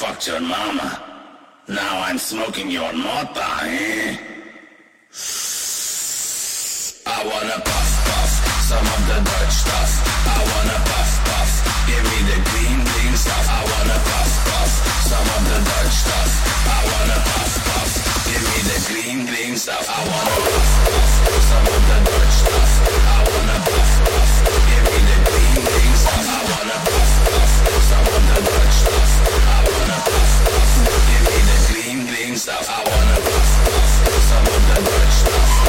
Fucked your mama. Now I'm smoking your mota, eh? I wanna puff puff some of the Dutch stuff. I wanna puff puff, give me the clean clean stuff. I wanna puff puff some of the Dutch stuff. I wanna puff puff, give me the clean clean stuff. I wanna puff puff some of the Dutch stuff. I wanna puff puff some of the Dutch stuff.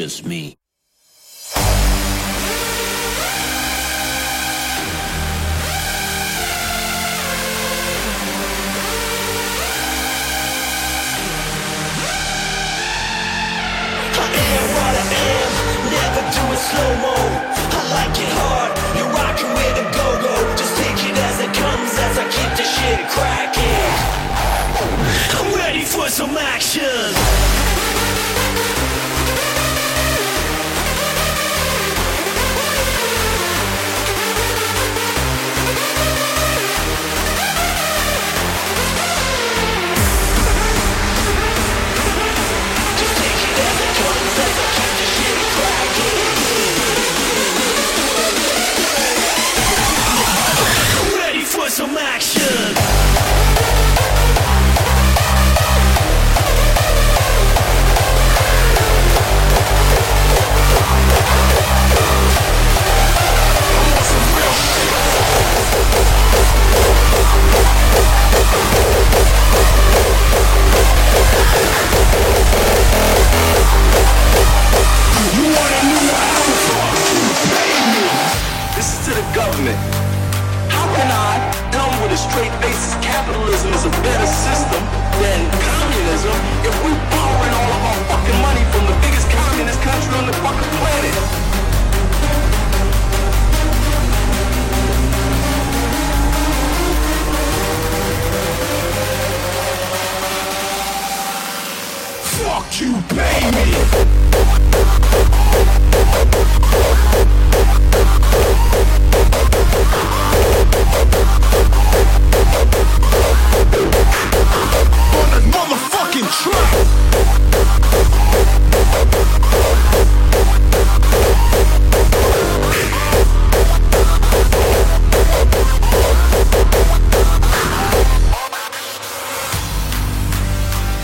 Just me. I am what I am, never do it slow mo. I like it hard, you rockin' with a go go. Just take it as it comes as I keep the shit cracking. I'm ready for some action. Ready for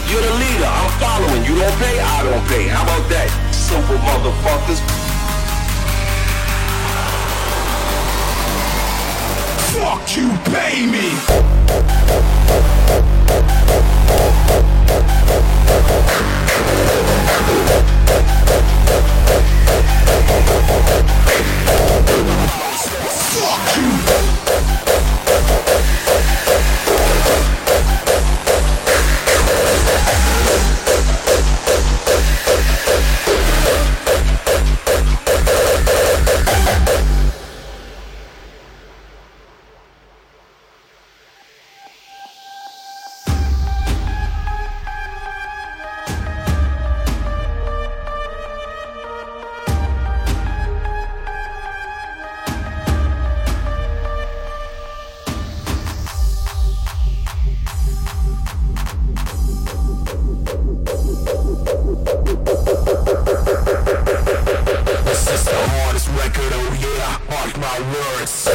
You're the leader. I'm following. You don't pay, I don't pay. How about that? Simple motherfuckers. Fuck you, pay me. Fuck you. my words.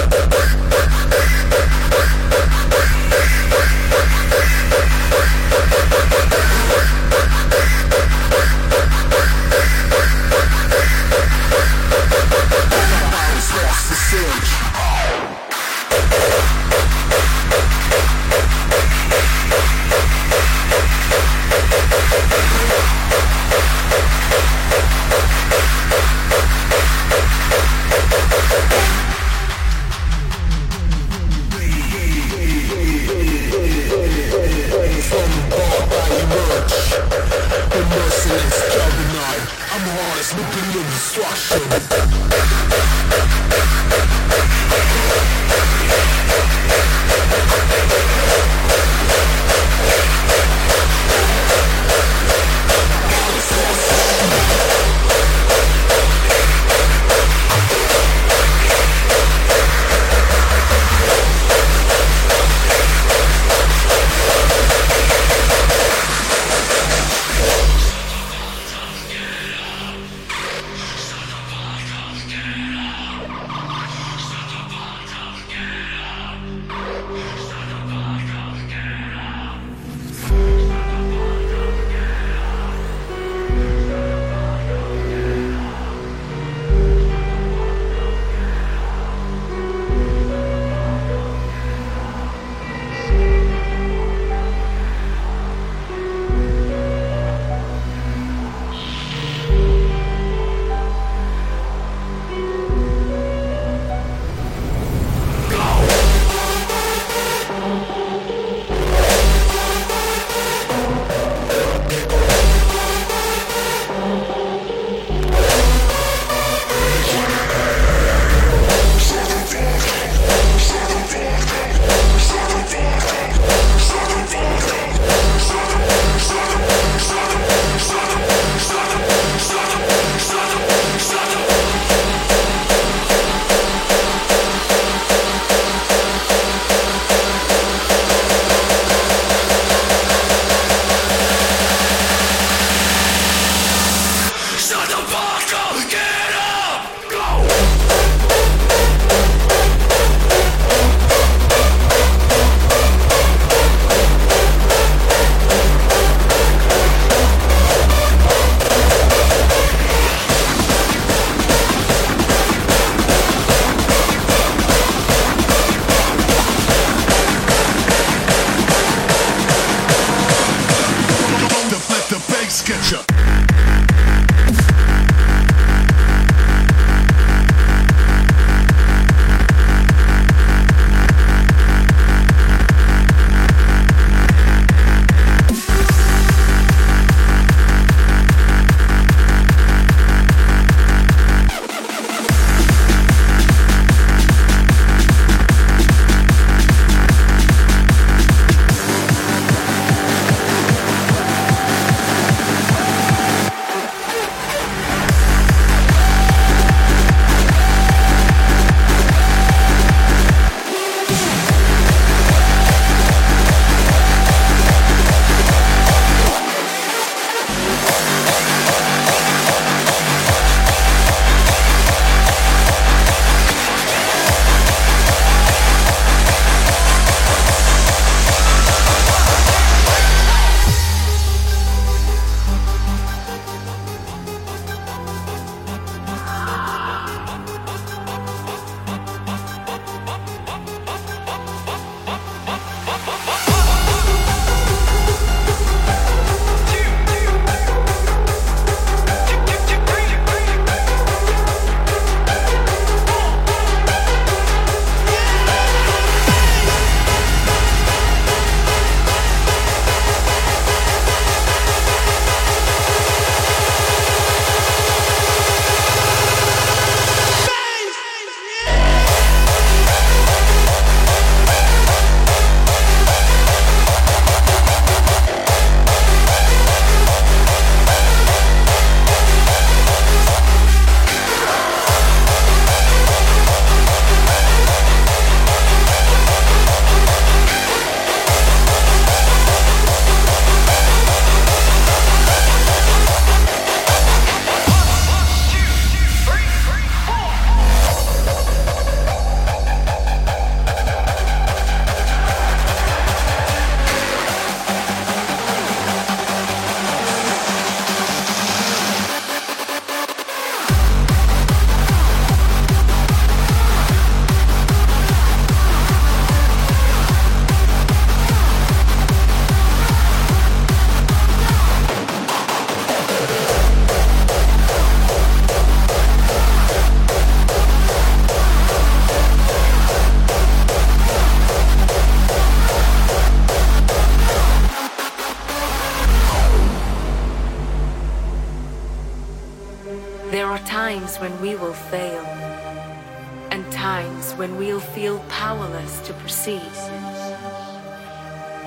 Powerless to proceed.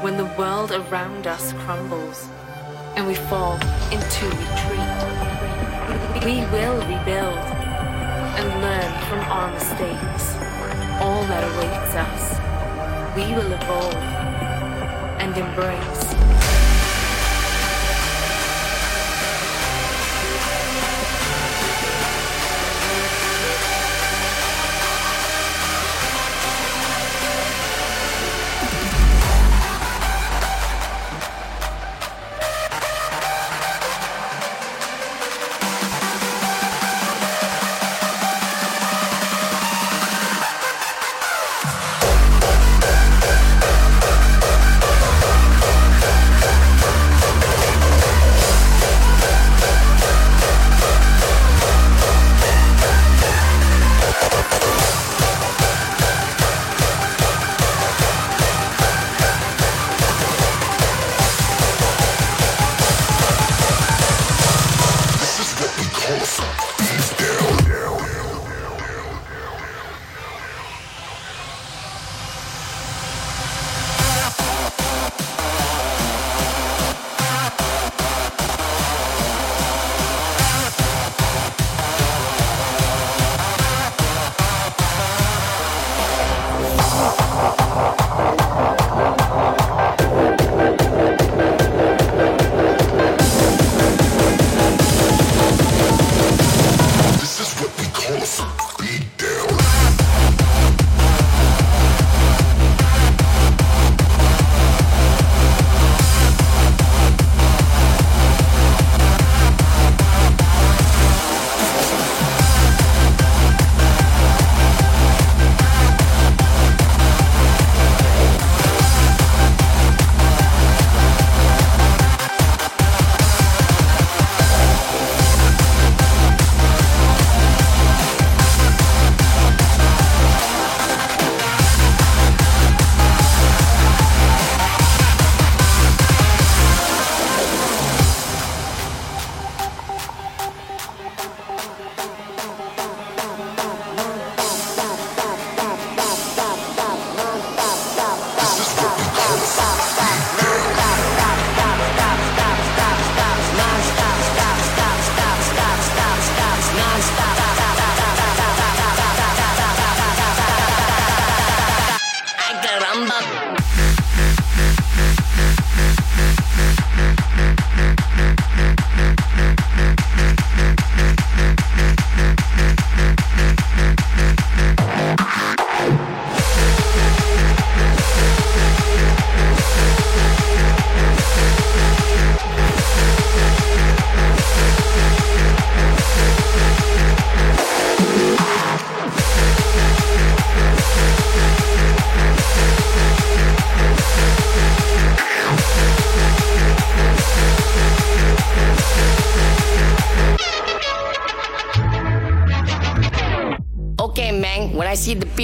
When the world around us crumbles and we fall into retreat, we will rebuild and learn from our mistakes. All that awaits us, we will evolve and embrace.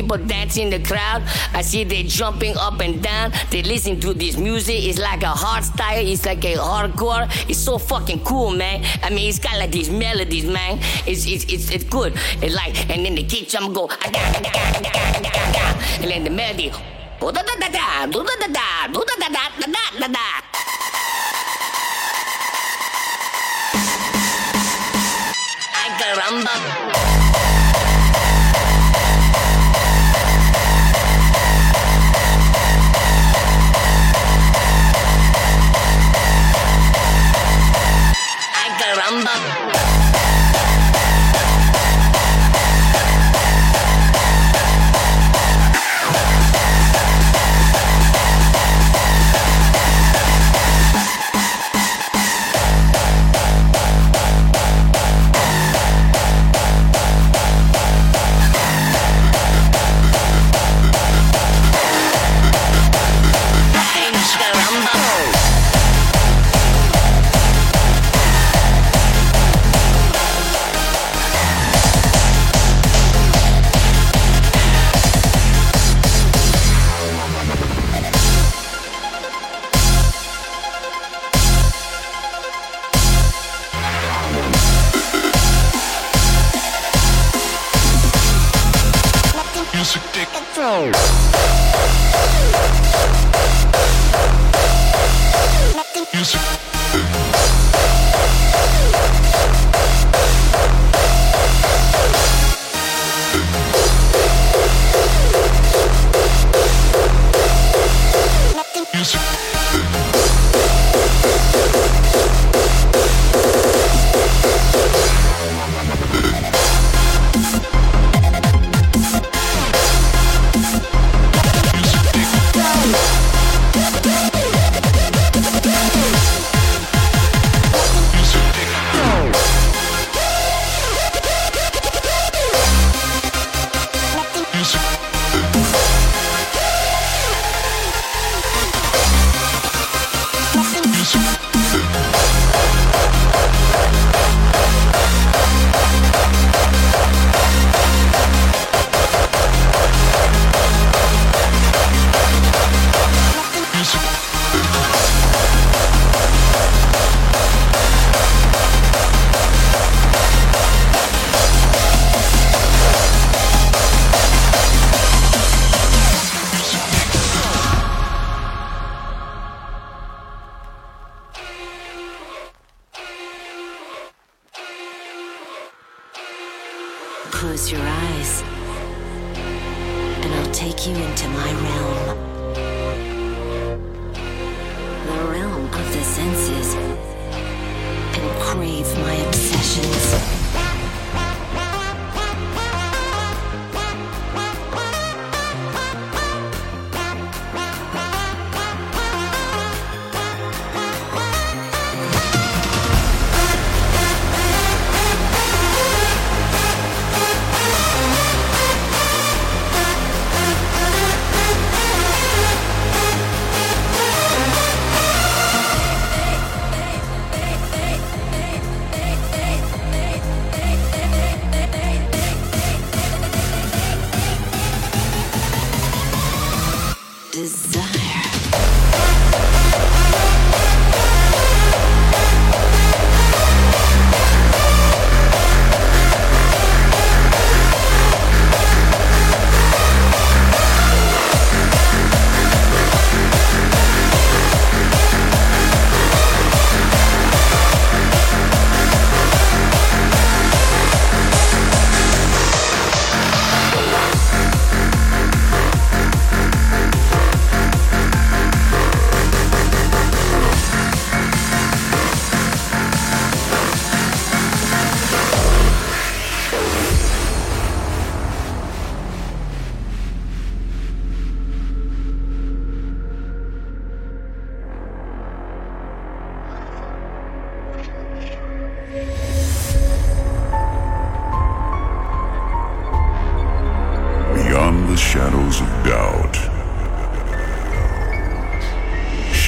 People dance in the crowd. I see they jumping up and down. They listen to this music. It's like a hard style. It's like a hardcore. It's so fucking cool, man. I mean, it's got like these melodies, man. It's it's it's, it's good. It's like, and then the kick drum go, and then the melody. da da da.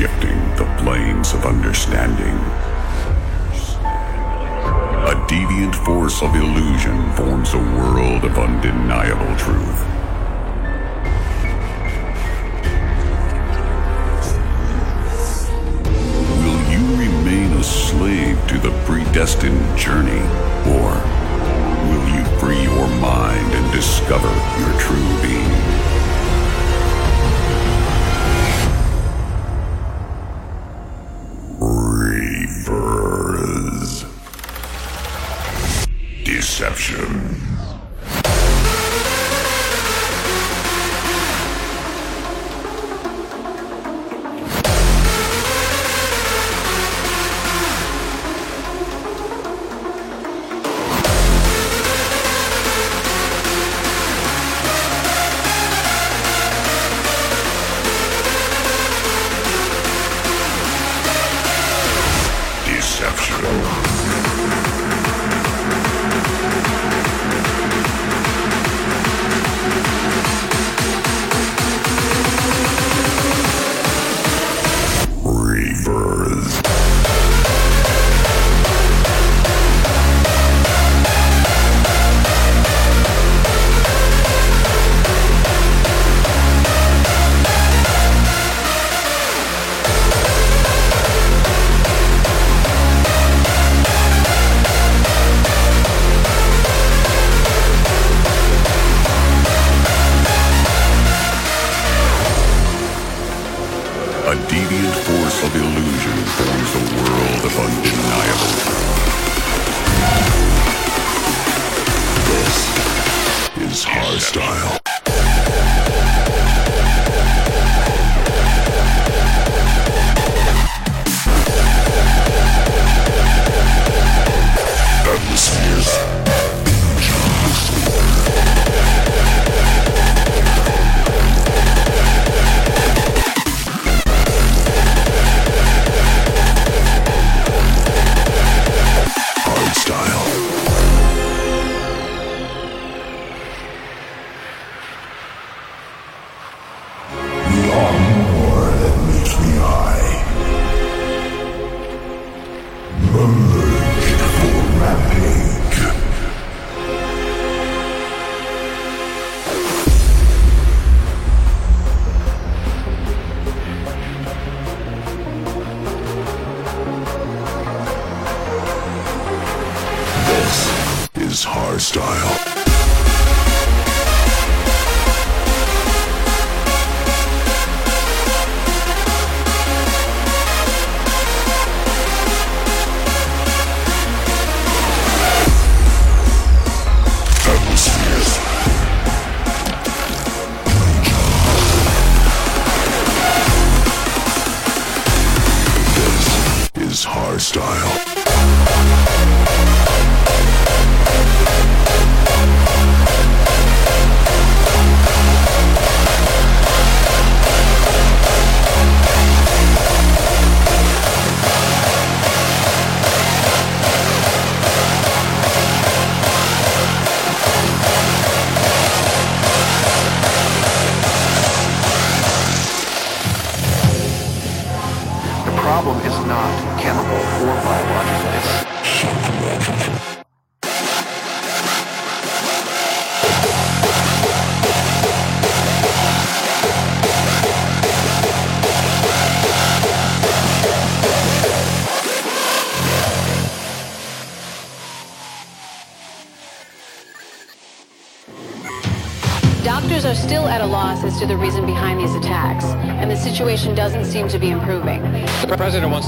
shifting the planes of understanding. A deviant force of illusion forms a world of undeniable truth. Will you remain a slave to the predestined journey, or will you free your mind and discover your true being? To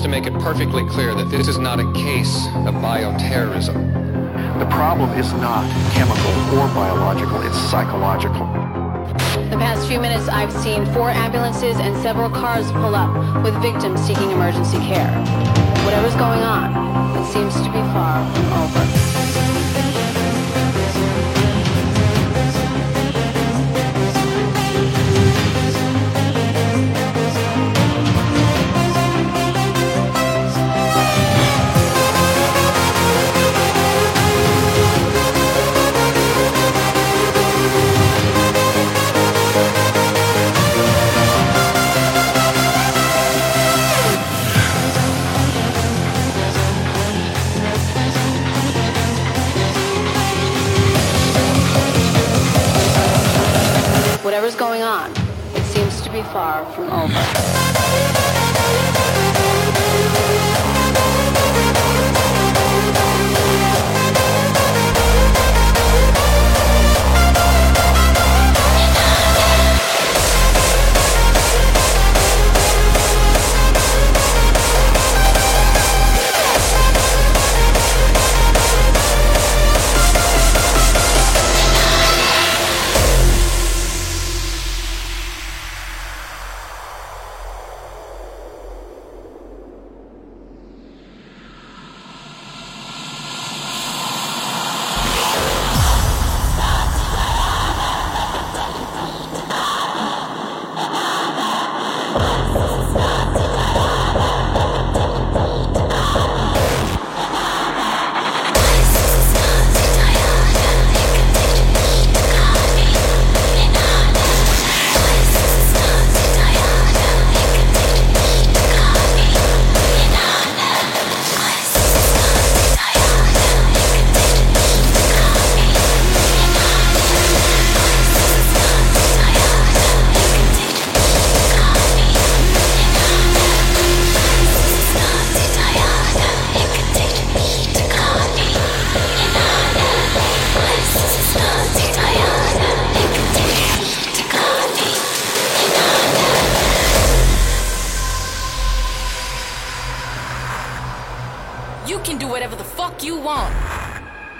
to make it perfectly clear that this is not a case of bioterrorism. The problem is not chemical or biological, it's psychological. The past few minutes, I've seen four ambulances and several cars pull up with victims seeking emergency care. Whatever's going on, it seems to be far from over. Far from over.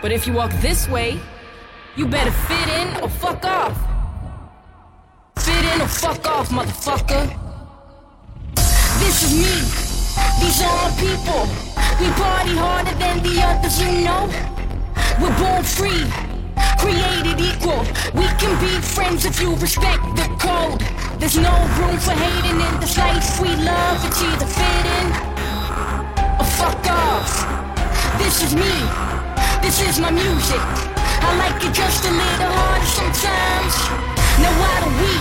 But if you walk this way, you better fit in or fuck off. Fit in or fuck off, motherfucker. This is me. These are my people. We party harder than the others, you know. We're born free, created equal. We can be friends if you respect the code. There's no room for hating in this life we love. It's either fit in or fuck off. This is me. This is my music. I like it just a little harder sometimes. Now why don't we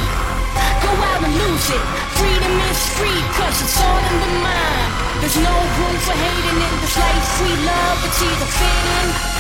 go out and lose it? Freedom is free, cause it's all in the mind. There's no room for hating in this life we love. It's either fit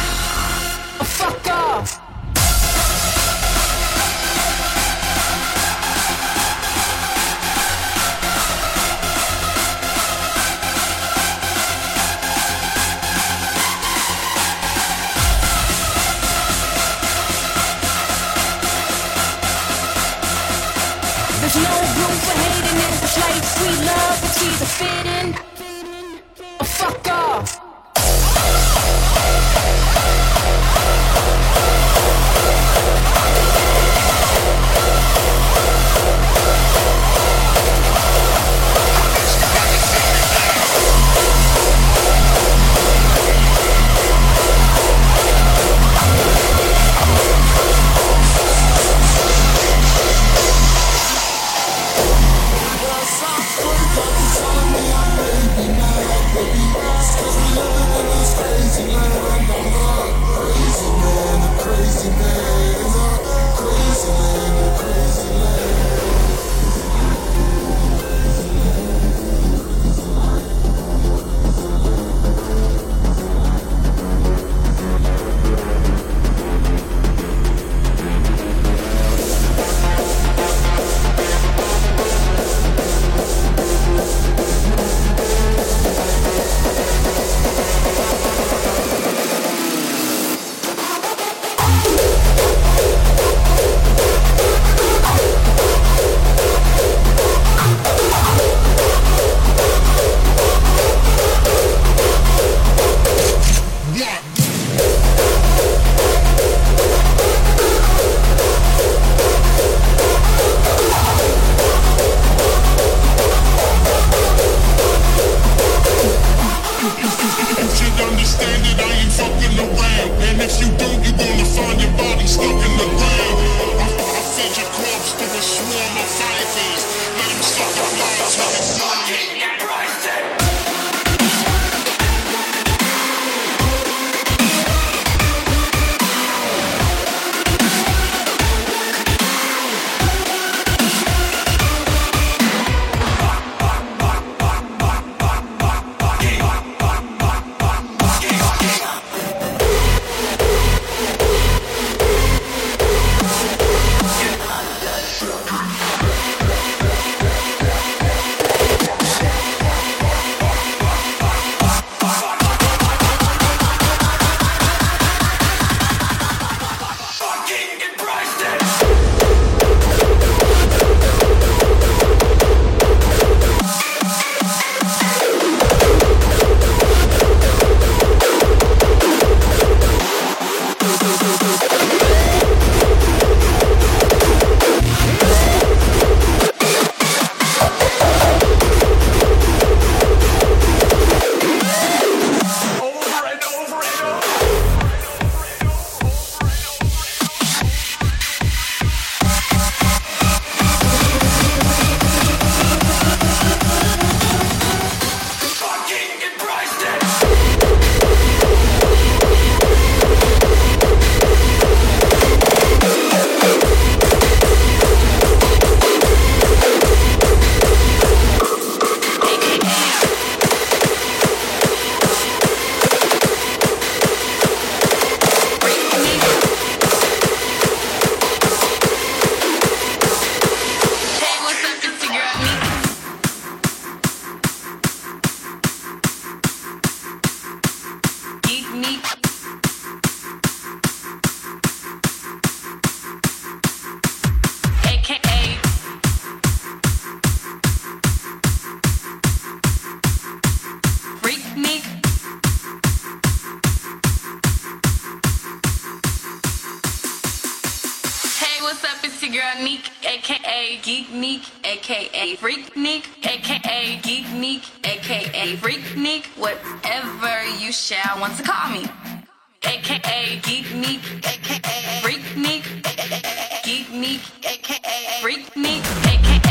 Geeknik, aka Freaknik, aka Geeknik, aka Freaknik, whatever you shall want to call me. AKA Geeknik, aka Freaknik, Geeknik, aka Freaknik, aka